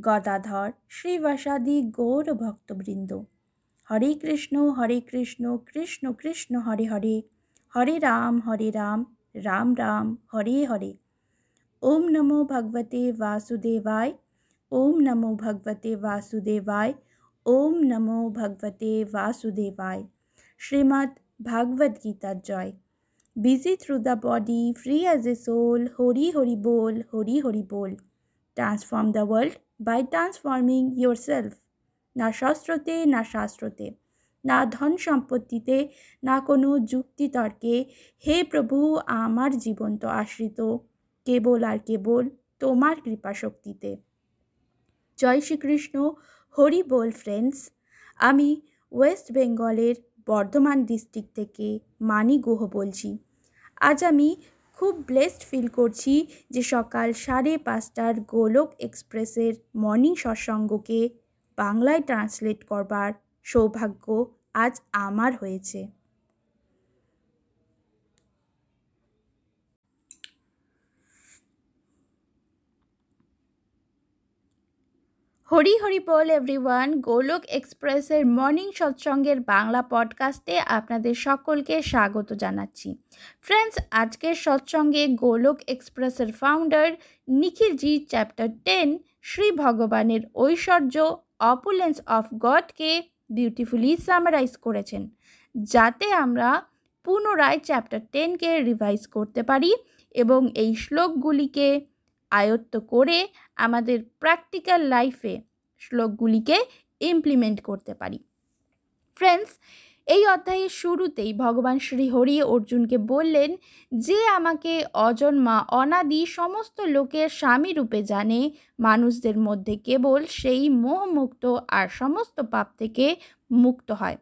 গদাধর শ্রীবাসাদি গৌর ভক্তবৃন্দ। হরে কৃষ্ণ হরে কৃষ্ণ কৃষ্ণ কৃষ্ণ হরে হরে। হরে রাম হরে রাম রাম রাম হরে হরে। ওম নমো ভগবতে বাসুদেবায় ওম নমো ভগবতে বাসুদেবায় ওম নমো ভগবতে বাসুদেবায় শ্রীমদ্ ভাগবত গীতার জয়। busy through the body, free as a soul, Hori Hori Bol, Hori Hori Bol. Transform the world by transforming yourself. না শস্ত্রতে, না শাস্ত্রতে, না ধন সম্পত্তিতে, না কোনো যুক্তিতর্কে, হে প্রভু, আমার জীবন তো আশ্রিত। কেবল আর কেবল তোমার কৃপা শক্তিতে জয় শ্রীকৃষ্ণ। হরি বল ফ্রেন্ডস আমি ওয়েস্ট বেঙ্গলের বর্ধমান ডিস্ট্রিক্ট থেকে মানি গুহ বলছি। আজ আমি খুব ব্লেসড ফিল করছি যে সকাল সাড়ে পাঁচটার গোলক এক্সপ্রেসের মর্নিং সৎসঙ্গকে বাংলায় ট্রান্সলেট করবার সৌভাগ্য আজ আমার হয়েছে। হরি হরি বল এভরিওয়ান গোলক এক্সপ্রেসের মর্নিং সৎসঙ্গের বাংলা পডকাস্টে আপনাদের সকলকে স্বাগত জানাচ্ছি। ফ্রেন্ডস, আজকের সৎসঙ্গে গোলক এক্সপ্রেসের founder Nikhilji chapter ten Shri ভগবানের ঐশ্বর্য অপুলেন্স অফ গডকে বিউটিফুলি সামারাইজ করেছেন। যাতে আমরা পুনরায় চ্যাপ্টার টেনকে রিভাইজ করতে পারি এবং এই শ্লোকগুলিকে আয়ত্ত করে আমাদের প্র্যাকটিক্যাল লাইফে শ্লোকগুলিকে ইমপ্লিমেন্ট করতে পারি। ফ্রেন্ডস এই অধ্যায়ের শুরুতেই ভগবান শ্রী শ্রীহরি অর্জুনকে বললেন, যে আমাকে অজন্মা, অনাদি সমস্ত লোকের স্বামী রূপে জানে, মানুষদের মধ্যে কেবল সেই মোহমুক্ত আর সমস্ত পাপ থেকে মুক্ত হয়।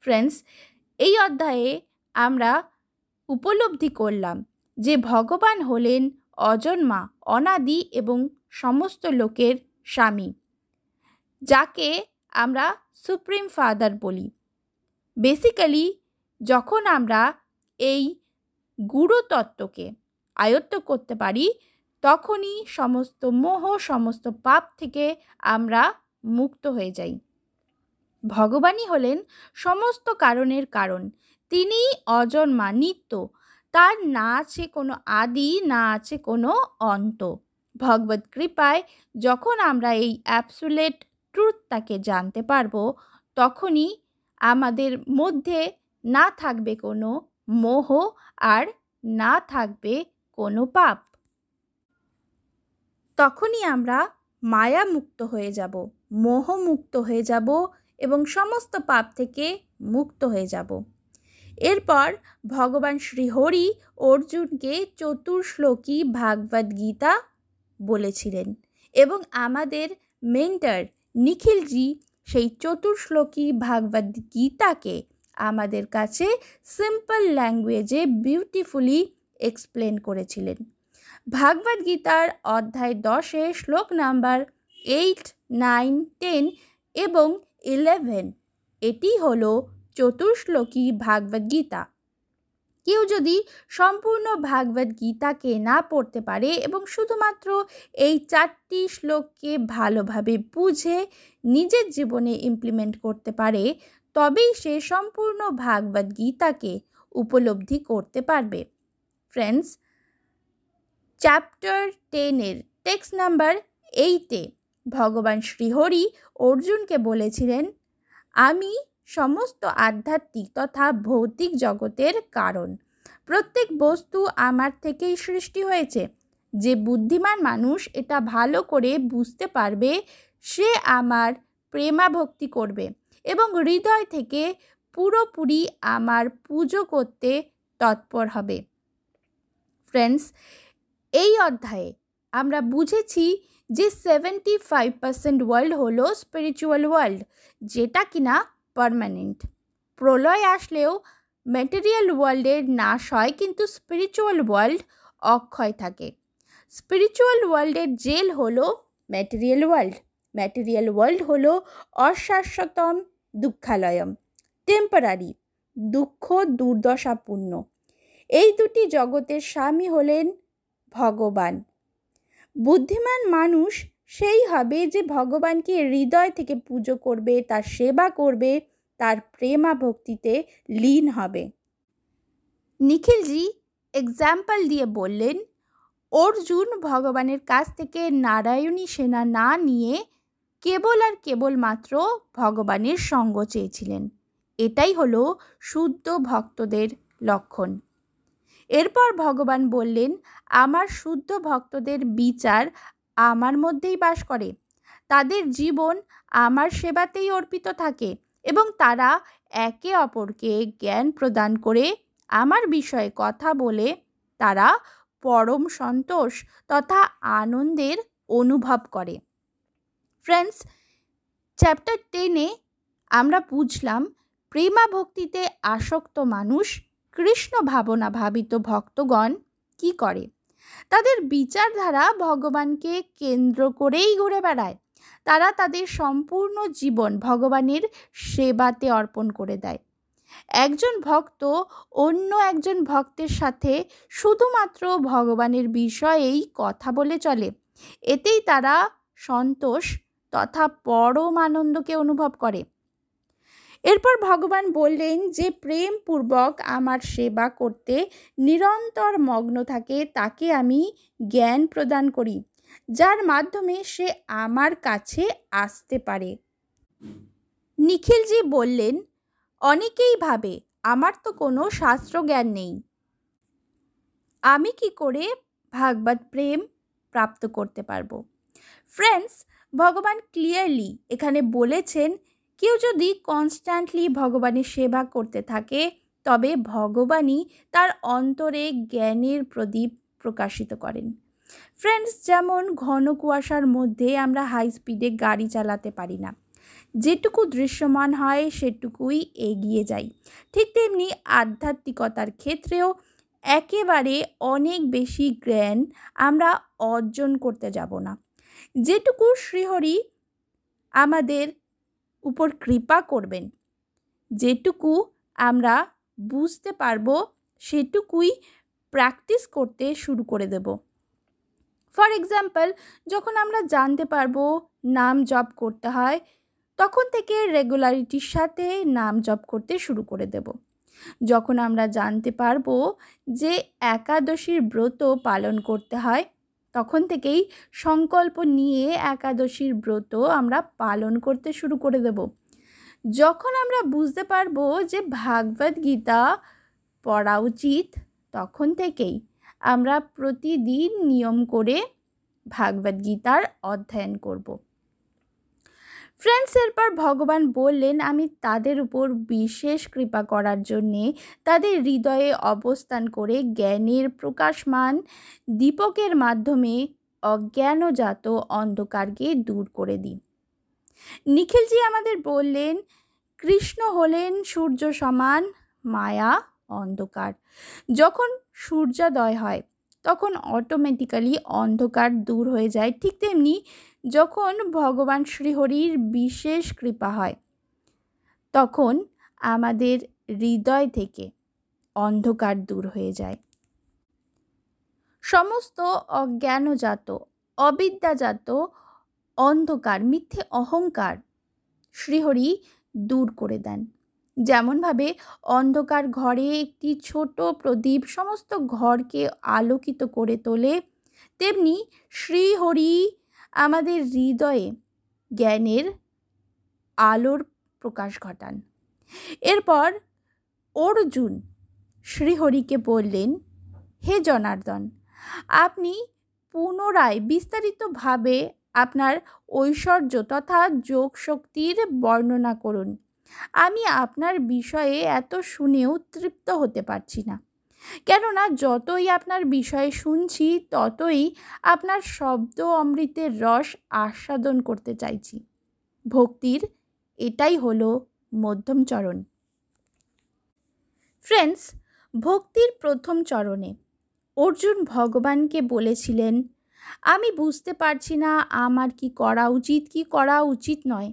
ফ্রেন্ডস এই অধ্যায়ে আমরা উপলব্ধি করলাম যে ভগবান হলেন অজন্মা, অনাদি এবং সমস্ত লোকের স্বামী, যাকে আমরা সুপ্রিম ফাদার বলি। বেসিক্যালি যখন আমরা এই গুরুতত্ত্বকে আয়ত্ত করতে পারি, তখনই সমস্ত মোহ, সমস্ত পাপ থেকে আমরা মুক্ত হয়ে যাই। ভগবানই হলেন সমস্ত কারণের কারণ। তিনি অজন্মা, নিত্য। তার না আছে কোনো আদি, না আছে কোনো অন্ত। ভগবত কৃপায় যখন আমরা এই অ্যাবসুলেট ট্রুথটাকে জানতে পারব, তখনই আমাদের মধ্যে না থাকবে কোনো মোহ আর না থাকবে কোনো পাপ। তখনই আমরা মায়া মুক্ত হয়ে যাব মোহ মুক্ত হয়ে যাব এবং সমস্ত পাপ থেকে মুক্ত হয়ে যাব। এরপর ভগবান শ্রীহরি অর্জুনকে চতুর্শ্লোকী ভাগবত গীতা বলেছিলেন। এবং আমাদের মেন্টার নিখিলজি সেই চতুর্শ্লোকী ভাগবত গীতাকে আমাদের কাছে সিম্পল ল্যাঙ্গুয়েজে বিউটিফুলি এক্সপ্লেন করেছিলেন। ভাগবত গীতার অধ্যায় দশে শ্লোক নাম্বার এইট নাইন টেন এবং ইলেভেন এটি হলো চতুর্শ্লোকী ভাগবত গীতা। কেউ যদি সম্পূর্ণ ভাগবত গীতাকে না পড়তে পারে এবং শুধুমাত্র এই চারটি শ্লোককে ভালোভাবে বুঝে নিজের জীবনে ইমপ্লিমেন্ট করতে পারে, তবেই সে সম্পূর্ণ ভাগবত গীতাকে উপলব্ধি করতে পারবে। ফ্রেন্ডস চ্যাপ্টার টেনের টেক্সট নাম্বার এইটে ভগবান শ্রীহরি অর্জুনকে বলেছিলেন, আমি সমস্ত আধ্যাত্মিক তথা ভৌতিক জগতের কারণ। প্রত্যেক বস্তু আমার থেকেই সৃষ্টি হয়েছে। যে বুদ্ধিমান মানুষ এটা ভালো করে বুঝতে পারবে, সে আমার প্রেমাভক্তি করবে এবং হৃদয় থেকে পুরোপুরি আমার পুজো করতে তৎপর হবে। ফ্রেন্ডস, এই অধ্যায়ে আমরা বুঝেছি যে সেভেন্টি ফাইভ পার্সেন্ট ওয়ার্ল্ড হলো স্পিরিচুয়াল ওয়ার্ল্ড যেটা কিনা পারমানেন্ট প্রলয় আসলেও ম্যাটেরিয়াল ওয়ার্ল্ডের নাশ হয় কিন্তু স্পিরিচুয়াল ওয়ার্ল্ড অক্ষয় থাকে। স্পিরিচুয়াল ওয়ার্ল্ডের জেল হলো ম্যাটেরিয়াল ওয়ার্ল্ড ম্যাটেরিয়াল ওয়ার্ল্ড হলো অশাশ্বতম দুঃখালয়ম। টেম্পোরারি দুঃখ, দুর্দশাপূর্ণ। এই দুটি জগতের স্বামী হলেন ভগবান। বুদ্ধিমান মানুষ সেই হবে যে ভগবানকে হৃদয় থেকে পুজো করবে, তার সেবা করবে, তার প্রেমা ভক্তিতে লীন হবে। নিখিলজি এক্সাম্পল দিয়ে বললেন, অর্জুন ভগবানের কাছ থেকে নারায়ণী সেনা না নিয়ে কেবল আর কেবলমাত্র ভগবানের সঙ্গ চেয়েছিলেন। এটাই হলো শুদ্ধ ভক্তদের লক্ষণ। এরপর ভগবান বললেন, আমার শুদ্ধ ভক্তদের বিচার আমার মধ্যেই বাস করে। তাদের জীবন আমার সেবাতেই অর্পিত থাকে এবং তারা একে অপরকে জ্ঞান প্রদান করে আমার বিষয়ে কথা বলে তারা পরম সন্তোষ তথা আনন্দের অনুভব করে। ফ্রেন্ডস, চ্যাপ্টার টেনে আমরা বুঝলাম প্রেমা ভক্তিতে আসক্ত মানুষ কৃষ্ণ ভাবনা ভাবিত ভক্তগণ কি করে। তাদের বিচারধারা ভগবানকে কেন্দ্র করেই ঘুরে বেড়ায়। তারা তাদের সম্পূর্ণ জীবন ভগবানের সেবাতে অর্পণ করে দেয়। একজন ভক্ত অন্য একজন ভক্তের সাথে শুধুমাত্র ভগবানের বিষয়েই কথা বলে চলে। এতেই তারা সন্তোষ তথা পরম আনন্দকে অনুভব করে। এরপর ভগবান বললেন যে, প্রেমপূর্বক আমার সেবা করতে নিরন্তর মগ্ন থাকে, তাকে আমি জ্ঞান প্রদান করি, যার মাধ্যমে সে আমার কাছে আসতে পারে। নিখিলজি বললেন, অনেকেই ভাবে, আমার তো কোনো শাস্ত্র জ্ঞান নেই। আমি কি করে ভাগবত প্রেম প্রাপ্ত করতে পারব? ফ্রেন্ডস ভগবান ক্লিয়ারলি এখানে বলেছেন কেউ যদি কনস্ট্যান্টলি ভগবানের সেবা করতে থাকে, তবে ভগবানই তার অন্তরে জ্ঞানের প্রদীপ প্রকাশিত করেন। ফ্রেন্ডস যেমন ঘন কুয়াশার মধ্যে আমরা হাই স্পিডে গাড়ি চালাতে পারি না। যেটুকু দৃশ্যমান হয়, সেটুকুই এগিয়ে যাই। ঠিক তেমনি আধ্যাত্মিকতার ক্ষেত্রেও একেবারে অনেক বেশি জ্ঞান আমরা অর্জন করতে যাব না। যেটুকু শ্রীহরি আমাদের উপর কৃপা করবেন। যেটুকু আমরা বুঝতে পারব, সেটুকুই প্র্যাকটিস করতে শুরু করে দেব। ফর এক্সাম্পল যখন আমরা জানতে পারব নাম জপ করতে হয়, তখন থেকে রেগুলারিটির সাথে নাম জপ করতে শুরু করে দেব। যখন আমরা জানতে পারব যে একাদশীর ব্রত পালন করতে হয় তখন থেকেই সংকল্প নিয়ে একাদশীর ব্রত আমরা পালন করতে শুরু করে দেব। যখন আমরা বুঝতে পারব যে ভাগবত গীতা পড়া উচিত, তখন থেকেই আমরা প্রতিদিন নিয়ম করে ভাগবত গীতার অধ্যয়ন করব। ফ্রেন্ডস এরপর ভগবান বললেন, আমি তাদের উপর বিশেষ কৃপা করার জন্যে তাদের হৃদয়ে অবস্থান করে জ্ঞানের প্রকাশমান দীপকের মাধ্যমে অজ্ঞানজাত অন্ধকারকে দূর করে দিই নিখিলজি আমাদের বললেন, কৃষ্ণ হলেন সূর্য সমান মায়া, অন্ধকার। যখন সূর্যোদয় হয়, তখন অটোমেটিক্যালি অন্ধকার দূর হয়ে যায়। ঠিক তেমনি যখন ভগবান শ্রীহরির বিশেষ কৃপা হয়, তখন আমাদের হৃদয় থেকে অন্ধকার দূর হয়ে যায়। সমস্ত অজ্ঞানজাত, অবিদ্যাজাত, অন্ধকার, মিথ্যে অহংকার শ্রীহরি দূর করে দেন। যেমনভাবে অন্ধকার ঘরে একটি ছোট প্রদীপ সমস্ত ঘরকে আলোকিত করে তোলে, তেমনি শ্রীহরি আমাদের হৃদয়ে জ্ঞানের আলোর প্রকাশ ঘটান। এরপর অর্জুন শ্রীহরিকে বললেন, হে জনার্দন, আপনি পুনরায় বিস্তারিতভাবে আপনার ঐশ্বর্য তথা যোগ শক্তির বর্ণনা করুন। আমি আপনার বিষয়ে এত শুনেও তৃপ্ত হতে পারছি না। কেননা যতই আপনার বিষয়ে শুনছি, ততই আপনার শব্দ অমৃতের রস আস্বাদন করতে চাইছি। ভক্তির এটাই হলো মধ্যম চরণ। ফ্রেন্ডস ভক্তির প্রথম চরণে অর্জুন ভগবানকে বলেছিলেন, আমি বুঝতে পারছি না আমার কি করা উচিত, কি করা উচিত নয়।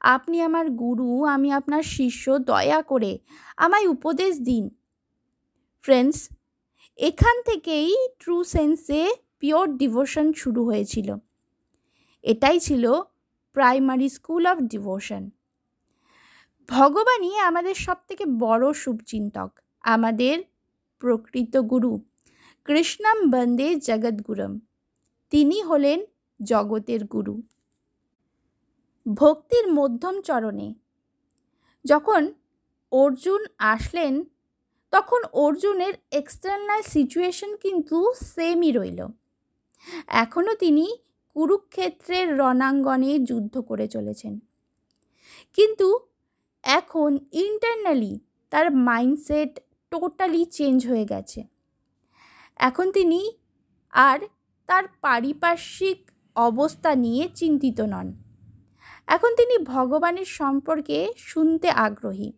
আপনি আমার গুরু, আমি আপনার শিষ্য, দয়া করে আমায় উপদেশ দিন। ফ্রেন্ডস এখান থেকেই ট্রু সেন্সে পিওর ডিভোশন শুরু হয়েছিল। এটাই ছিল প্রাইমারি স্কুল অফ ডিভোশন ভগবানই আমাদের সব থেকে বড় শুভচিন্তক, আমাদের প্রকৃত গুরু, কৃষ্ণম বন্দে জগৎগুরম তিনি হলেন জগতের গুরু। ভক্তির মধ্যম চরণে যখন অর্জুন আসলেন তখন অর্জুনের এক্সটার্নাল সিচুয়েশন কিন্তু সেমই রইল। এখনও তিনি কুরুক্ষেত্রের রণাঙ্গনে যুদ্ধ করে চলেছেন। কিন্তু এখন ইন্টারনালি তার মাইন্ডসেট টোটালি চেঞ্জ হয়ে গেছে। এখন তিনি আর তার পারিপার্শ্বিক অবস্থা নিয়ে চিন্তিত নন। এখন তিনি ভগবানের সম্পর্কে শুনতে আগ্রহী।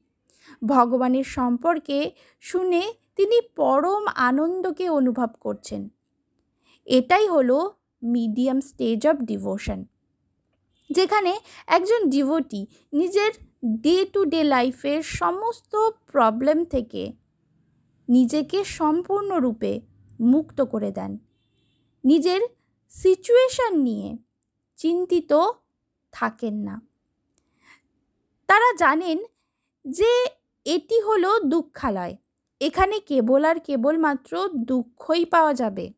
ভগবানের সম্পর্কে শুনে তিনি পরম আনন্দকে অনুভব করছেন। এটাই হলো মিডিয়াম স্টেজ অফ ডিভোশন, যেখানে একজন ডিভোটি নিজের ডে টু ডে লাইফের সমস্ত প্রবলেম থেকে নিজেকে সম্পূর্ণরূপে মুক্ত করে দেন। নিজের সিচুয়েশান নিয়ে চিন্তিত থাকেন না। তারা জানেন যে এটি হলো দুঃখালয়। এখানে কেবল আর কেবলমাত্র দুঃখই পাওয়া যাবে।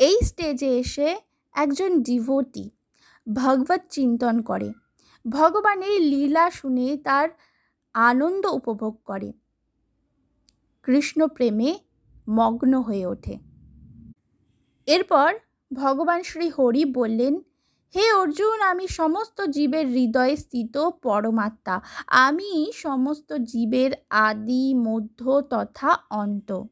এই স্টেজে এসে একজন ডিভোটি ভগবত চিন্তন করে। ভগবানের লীলা শুনে তার আনন্দ উপভোগ করে। কৃষ্ণ প্রেমে মগ্ন হয়ে ওঠে। এরপর ভগবান শ্রী হরি বললেন হে অর্জুন, আমি সমস্ত জীবের হৃদয়ে স্থিত পরমাত্মা। আমি সমস্ত জীবের আদি, মধ্য তথা অন্ত।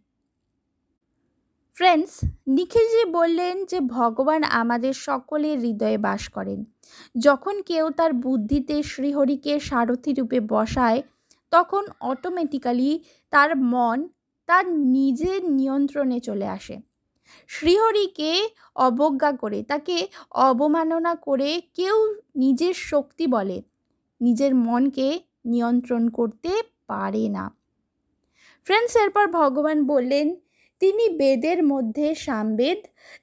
ফ্রেন্ডস নিখিলজি বললেন যে ভগবান আমাদের সকলের হৃদয়ে বাস করেন। যখন কেউ তার বুদ্ধিতে শ্রীহরিকে সারথী রূপে বসায়, তখন অটোমেটিক্যালি তার মন তার নিজের নিয়ন্ত্রণে চলে আসে। শ্রীহরিকে অবজ্ঞা করে, তাকে অবমাননা করে কেউ নিজের শক্তি বলে, নিজের মনকে নিয়ন্ত্রণ করতে পারে না। ফ্রেন্ডস, এরপর ভগবান বললেন, তিনি বেদের মধ্যে সামবেদ,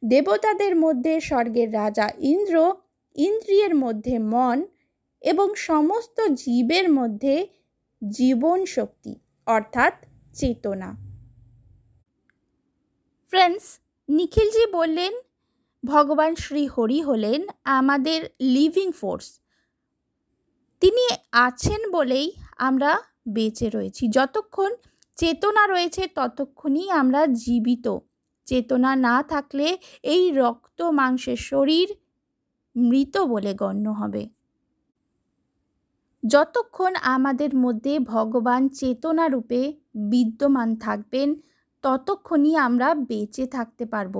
দেবতাদের মধ্যে স্বর্গের রাজা ইন্দ্র, ইন্দ্রিয়ের মধ্যে মন এবং সমস্ত জীবের মধ্যে জীবন শক্তি, অর্থাৎ চেতনা। ফ্রেন্ডস নিখিলজি বললেন, ভগবান শ্রী হরি হলেন আমাদের লিভিং ফোর্স তিনি আছেন বলেই আমরা বেঁচে রয়েছি। যতক্ষণ চেতনা রয়েছে, ততক্ষণই আমরা জীবিত। চেতনা না থাকলে এই রক্ত মাংসের শরীর মৃত বলে গণ্য হবে। যতক্ষণ আমাদের মধ্যে ভগবান চেতনা রূপে বিদ্যমান থাকবেন ততক্ষণই আমরা বেঁচে থাকতে পারব।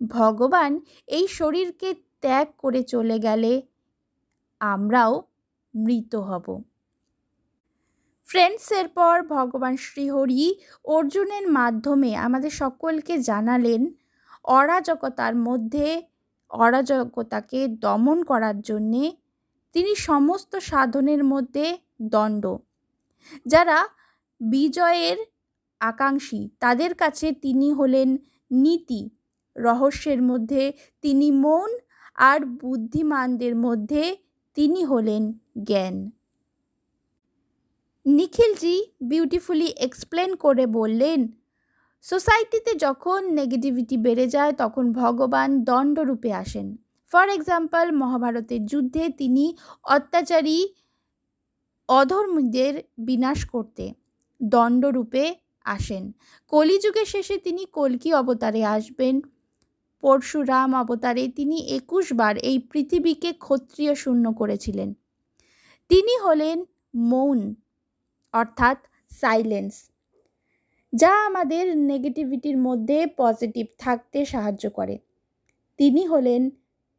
ভগবান এই শরীরকে ত্যাগ করে চলে গেলে আমরাও মৃত হব। ফ্রেন্ডসের পর ভগবান শ্রীহরি অর্জুনের মাধ্যমে আমাদের সকলকে জানালেন অরাজকতার মধ্যে অরাজকতাকে দমন করার জন্যে তিনি সমস্ত সাধনের মধ্যে দণ্ড। যারা বিজয়ের আকাঙ্ক্ষী। তাদের কাছে তিনি হলেন নীতি। রহস্যের মধ্যে তিনি মন আর বুদ্ধিমানদের মধ্যে তিনি হলেন জ্ঞান। নিখিলজি বিউটিফুলি এক্সপ্লেন করে বললেন সোসাইটিতে যখন নেগেটিভিটি বেড়ে যায়, তখন ভগবান দণ্ডরূপে আসেন। ফর এক্সাম্পল মহাভারতের যুদ্ধে তিনি অত্যাচারী অধর্মীদের বিনাশ করতে, দণ্ডরূপে আসেন। কলিযুগের শেষে তিনি কলকি অবতারে আসবেন। পরশুরাম অবতারে তিনি একুশ বার এই পৃথিবীকে ক্ষত্রিয় শূন্য করেছিলেন। তিনি হলেন মৌন, অর্থাৎ সাইলেন্স, যা আমাদের নেগেটিভিটির মধ্যে পজিটিভ থাকতে সাহায্য করে। তিনি হলেন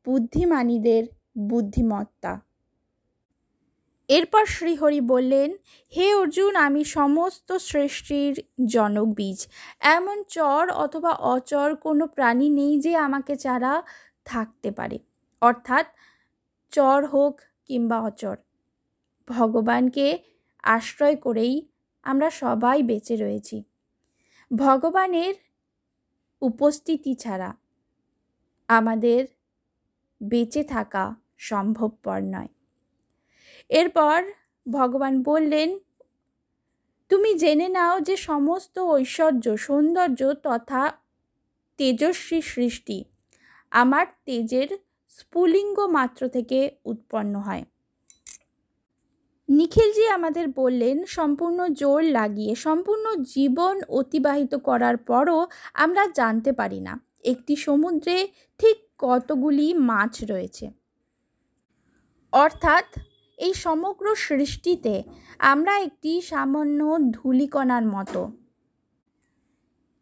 বুদ্ধিমানীদের বুদ্ধিমত্তা। এরপর শ্রীহরি বললেন, হে অর্জুন, আমি সমস্ত সৃষ্টির জনক বীজ। এমন চর অথবা অচর কোনো প্রাণী নেই যে আমাকে ছাড়া থাকতে পারে। অর্থাৎ চর হোক কিংবা অচর। ভগবানকে আশ্রয় করেই আমরা সবাই বেঁচে রয়েছি। ভগবানের উপস্থিতি ছাড়া আমাদের বেঁচে থাকা সম্ভবপর নয়। এরপর ভগবান বললেন, তুমি জেনে নাও যে সমস্ত ঐশ্বর্য, সৌন্দর্য তথা তেজস্বী সৃষ্টি আমার তেজের স্ফুলিঙ্গ মাত্র থেকে উৎপন্ন হয়। নিখিলজি আমাদের বললেন, সম্পূর্ণ জোর লাগিয়ে, সম্পূর্ণ জীবন অতিবাহিত করার পরও আমরা জানতে পারি না, একটি সমুদ্রে ঠিক কতগুলি মাছ রয়েছে। অর্থাৎ এই সমগ্র সৃষ্টিতে আমরা একটি সামান্য ধূলিকণার মতো।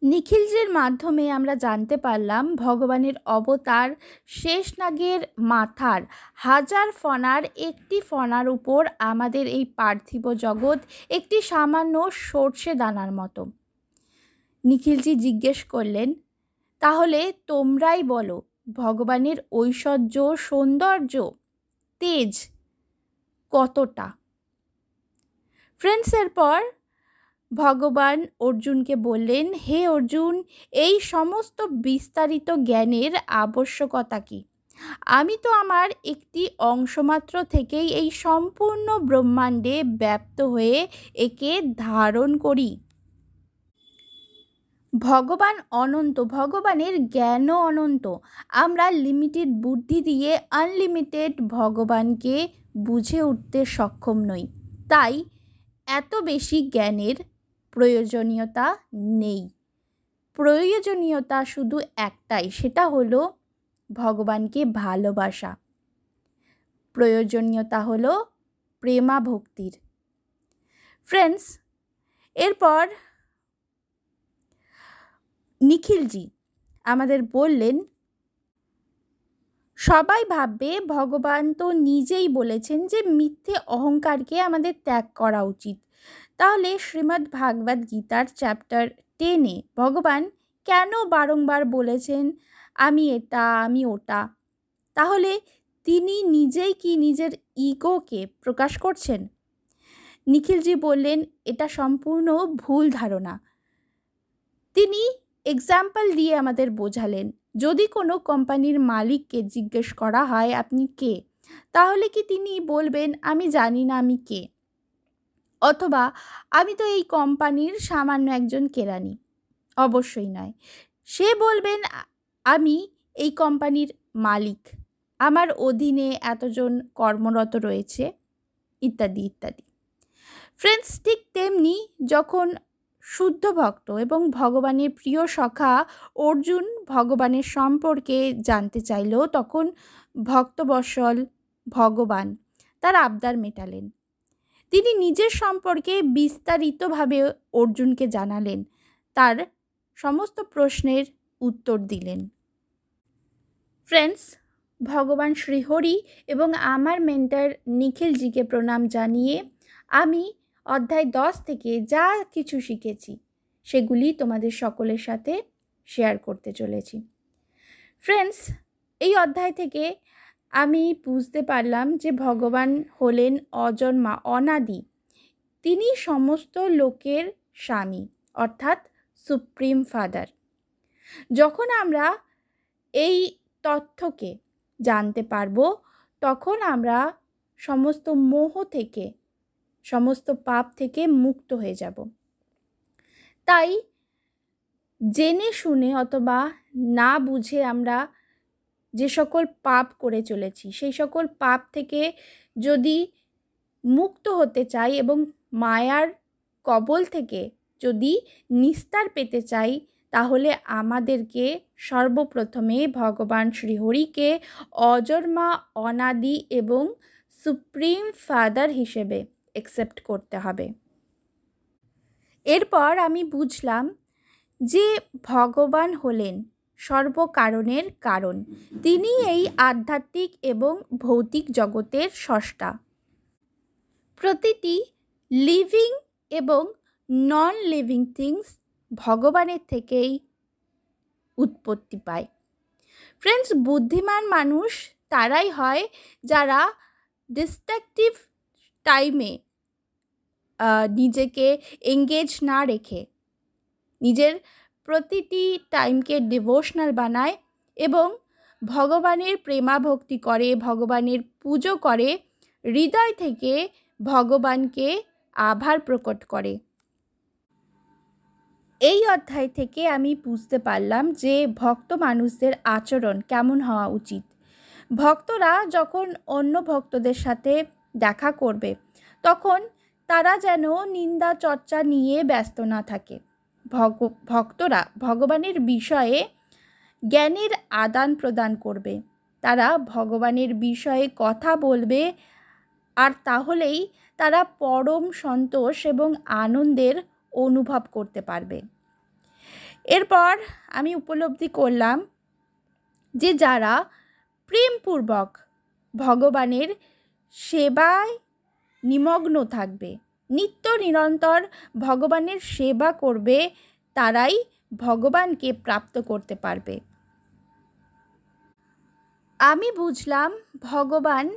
নিখিলজির মাধ্যমে আমরা জানতে পারলাম ভগবানের অবতার শেষনাগের মাথার হাজার ফনার একটি ফনার উপর আমাদের এই পার্থিব জগৎ একটি সামান্য সর্ষে দানার মতো। নিখিলজি জিজ্ঞেস করলেন, তাহলে তোমরাই বলো, ভগবানের ঐশ্বর্য, সৌন্দর্য, তেজ কতটা? ফ্রেন্ডস এরপর ভগবান অর্জুনকে বললেন, হে অর্জুন, এই সমস্ত বিস্তারিত জ্ঞানের আবশ্যকতা কি? আমি তো আমার একটি অংশমাত্র থেকেই এই সম্পূর্ণ ব্রহ্মাণ্ডে ব্যপ্ত হয়ে একে ধারণ করি। ভগবান অনন্ত, ভগবানের জ্ঞানও অনন্ত। আমরা লিমিটেড বুদ্ধি দিয়ে আনলিমিটেড ভগবানকে বুঝে উঠতে সক্ষম নই। তাই এত বেশি জ্ঞানের প্রয়োজনীয়তা নেই। প্রয়োজনীয়তা শুধু একটাই, সেটা হলো ভগবানকে ভালোবাসা। প্রয়োজনীয়তা হলো প্রেমা ভক্তির ফ্রেন্ডস এরপর নিখিলজি আমাদের বললেন, সবাই ভাববে ভগবান তো নিজেই বলেছেন যে মিথ্যে অহংকারকে আমাদের ত্যাগ করা উচিত। তাহলে শ্রীমদ্ ভাগবত গীতার চ্যাপ্টার টেনে ভগবান কেন বারংবার বলেছেন, আমি এটা, আমি ওটা তাহলে তিনি নিজেই কি নিজের ইগোকে প্রকাশ করছেন? নিখিলজি বললেন, এটা সম্পূর্ণ ভুল ধারণা। তিনি এক্সাম্পল দিয়ে আমাদের বোঝালেন, যদি কোনো কোম্পানির মালিককে জিজ্ঞেস করা হয়, আপনি কে? তাহলে কি তিনি বলবেন, আমি জানি না আমি কে? অথবা, আমি তো এই কোম্পানির সামান্য একজন কেরানি। অবশ্যই নয়। সে বলবেন, আমি এই কোম্পানির মালিক। আমার অধীনে এতজন কর্মরত রয়েছে। ইত্যাদি ইত্যাদি। ফ্রেন্ডস ঠিক তেমনি যখন শুদ্ধ ভক্ত এবং ভগবানের প্রিয় সখা অর্জুন ভগবানের সম্পর্কে জানতে চাইল তখন ভক্তবৎসল ভগবান তার আবদার মেটালেন। তিনি নিজের সম্পর্কে বিস্তারিতভাবে অর্জুনকে জানালেন। তার সমস্ত প্রশ্নের উত্তর দিলেন। ফ্রেন্ডস, ভগবান শ্রীহরি এবং আমার মেন্টার নিখিলজিকে প্রণাম জানিয়ে আমি অধ্যায় দশ থেকে যা কিছু শিখেছি, সেগুলি তোমাদের সকলের সাথে শেয়ার করতে চলেছি। ফ্রেন্ডস এই অধ্যায় থেকে আমি বুঝতে পারলাম যে ভগবান হলেন অজন্মা, অনাদি। তিনি সমস্ত লোকের স্বামী, অর্থাৎ সুপ্রিম ফাদার। যখন আমরা এই তথ্যকে জানতে পারব, তখন আমরা সমস্ত মোহ থেকে সমস্ত পাপ থেকে মুক্ত হয়ে যাব। তাই জেনে শুনে অথবা না বুঝে আমরা যে সকল পাপ করে চলেছি, সেই সকল পাপ থেকে যদি মুক্ত হতে চাই এবং মায়ার কবল থেকে যদি নিস্তার পেতে চাই, তাহলে আমাদেরকে সর্বপ্রথমে ভগবান শ্রীহরিকে অজন্মা অনাদি এবং সুপ্রিম ফাদার হিসেবে অ্যাকসেপ্ট করতে হবে। এরপর আমি বুঝলাম যে ভগবান হলেন সর্বকারণের কারণ। তিনি এই আধ্যাত্মিক এবং ভৌতিক জগতের স্রষ্টা। প্রতিটি লিভিং এবং নন লিভিং থিংস ভগবানের থেকেই উৎপত্তি পায়। ফ্রেন্ডস বুদ্ধিমান মানুষ তারাই হয় যারা ডিস্ট্রাকটিভ টাইমে নিজেকে এঙ্গেজ না রেখে, নিজের প্রতিটি টাইমকে ডিভোশনাল বানায় এবং ভগবানের প্রেমাভক্তি করে, ভগবানের পুজো করে, হৃদয় থেকে ভগবানকে আভার প্রকট করে। এই অধ্যায় থেকে আমি বুঝতে পারলাম যে ভক্ত মানুষদের আচরণ কেমন হওয়া উচিত। ভক্তরা যখন অন্য ভক্তদের সাথে দেখা করবে। তখন তারা যেন নিন্দা চর্চা নিয়ে ব্যস্ত না থাকে। ভগ, ভক্তরা ভগবানের বিষয়ে জ্ঞানের আদান প্রদান করবে। তারা ভগবানের বিষয়ে কথা বলবে আর তাহলেই তারা পরম সন্তোষ এবং আনন্দের অনুভব করতে পারবে। এরপর আমি উপলব্ধি করলাম যে যারা প্রেমপূর্বক ভগবানের সেবায় নিমগ্ন থাকবে। নিত্য নিরন্তর ভগবানের সেবা করবে, তারাই ভগবানকে প্রাপ্ত করতে পারবে। আমি বুঝলাম ভগবান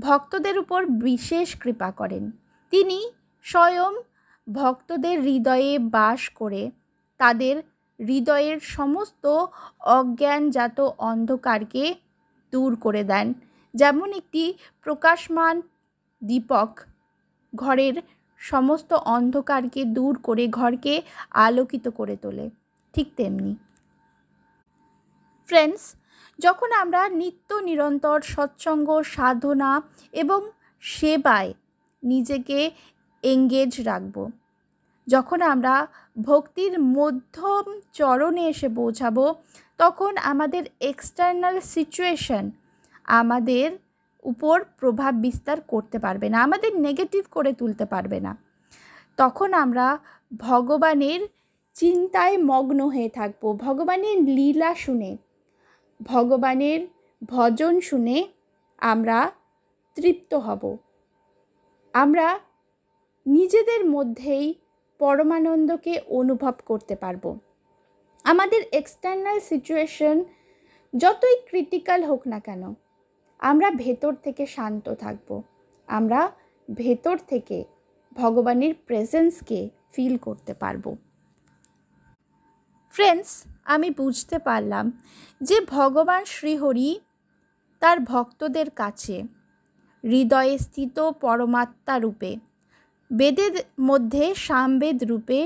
ভক্তদের উপর বিশেষ কৃপা করেন। তিনি স্বয়ং ভক্তদের হৃদয়ে বাস করে, তাদের হৃদয়ের সমস্ত অজ্ঞানজাত অন্ধকারকে দূর করে দেন। যেমন একটি প্রকাশমান দীপক ঘরের সমস্ত অন্ধকারকে দূর করে ঘরকে আলোকিত করে তোলে, ঠিক তেমনি। ফ্রেন্ডস যখন আমরা নিত্য নিরন্তর সৎসঙ্গ, সাধনা এবং সেবায় নিজেকে এঙ্গেজ রাখব, যখন আমরা ভক্তির মধ্যম চরণে এসে পৌঁছাবো, তখন আমাদের এক্সটার্নাল সিচুয়েশন আমাদের উপর প্রভাব বিস্তার করতে পারবে না, আমাদের নেগেটিভ করে তুলতে পারবে না। তখন আমরা ভগবানের চিন্তায় মগ্ন হয়ে থাকব, ভগবানের লীলা শুনে, ভগবানের ভজন শুনে আমরা তৃপ্ত হব। আমরা নিজেদের মধ্যেই পরমানন্দকে অনুভব করতে পারব। আমাদের এক্সটার্নাল সিচুয়েশন যতই ক্রিটিক্যাল হোক না কেন আমরা ভেতর থেকে শান্ত থাকব। আমরা ভেতর থেকে ভগবানের প্রেজেন্সকে ফিল করতে পারব। ফ্রেন্ডস আমি বুঝতে পারলাম যে ভগবান শ্রীহরি তার ভক্তদের কাছে হৃদয়ে স্থিত পরমাত্মা রূপে, বেদের মধ্যে সামবেদ রূপে,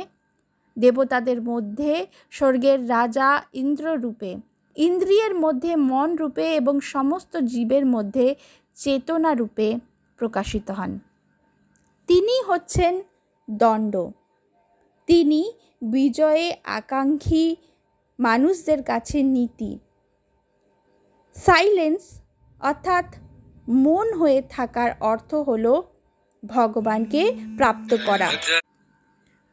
দেবতাদের মধ্যে স্বর্গের রাজা ইন্দ্র রূপে ইন্দ্রিয়ের মধ্যে মন রূপে এবং সমস্ত জীবের মধ্যে চেতনা রূপে প্রকাশিত হন। তিনি হচ্ছেন দণ্ড। তিনি বিজয়ে আকাঙ্ক্ষী মানুষদের কাছে নীতি। সাইলেন্স অর্থাৎ মন হয়ে থাকার অর্থ হল ভগবানকে প্রাপ্ত করা।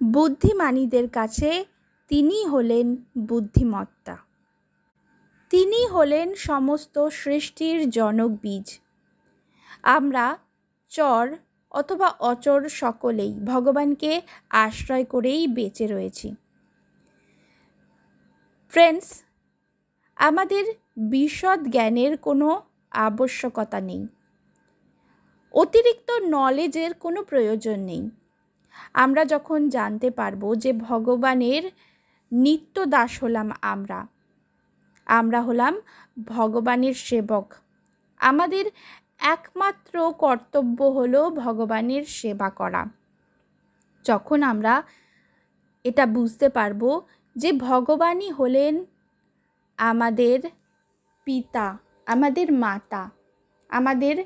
বুদ্ধিমানীদের কাছে তিনি হলেন বুদ্ধিমত্তা। তিনি হলেন সমস্ত সৃষ্টির জনক বীজ। আমরা চর অথবা অচর সকলেই ভগবানকে আশ্রয় করেই বেঁচে রয়েছি। ফ্রেন্ডস আমাদের বিশদ জ্ঞানের কোনো আবশ্যকতা নেই। অতিরিক্ত নলেজের কোনো প্রয়োজন নেই। আমরা যখন জানতে পারব যে ভগবানের নিত্য দাস হলাম আমরা আমরা হলাম ভগবানের সেবক। আমাদের একমাত্র কর্তব্য হলো ভগবানের সেবা করা। যখন আমরা এটা বুঝতে পারব যে ভগবানই হলেন আমাদের পিতা, আমাদের মাতা, আমাদের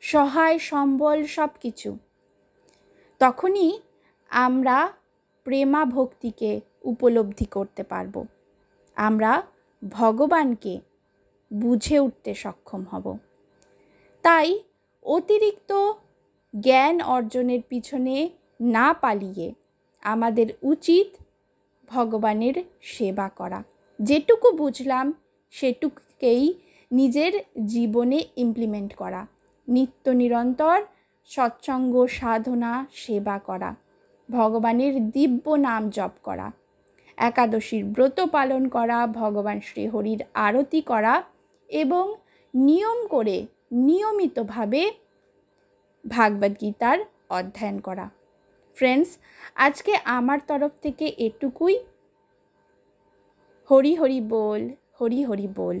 সহায় সম্বল সব কিছু তখনই আমরা প্রেমা ভক্তিকে উপলব্ধি করতে পারব। আমরা ভগবানকে বুঝে উঠতে সক্ষম হব। তাই অতিরিক্ত জ্ঞান অর্জনের পিছনে না পালিয়ে আমাদের উচিত ভগবানের সেবা করা। যেটুকু বুঝলাম, সেটুকুকেই নিজের জীবনে ইমপ্লিমেন্ট করা। নিত্য নিরন্তর সৎসঙ্গ সাধনা, সেবা করা। ভগবানের দিব্য নাম জপ করা। একাদশীর ব্রত পালন করা, ভগবান শ্রীহরির আরতি করা এবং নিয়ম করে নিয়মিতভাবে ভাগবত গীতার অধ্যয়ন করা। ফ্রেন্ডস আজকে আমার তরফ থেকে এটুকুই। হরি হরি বল, হরি হরি বল।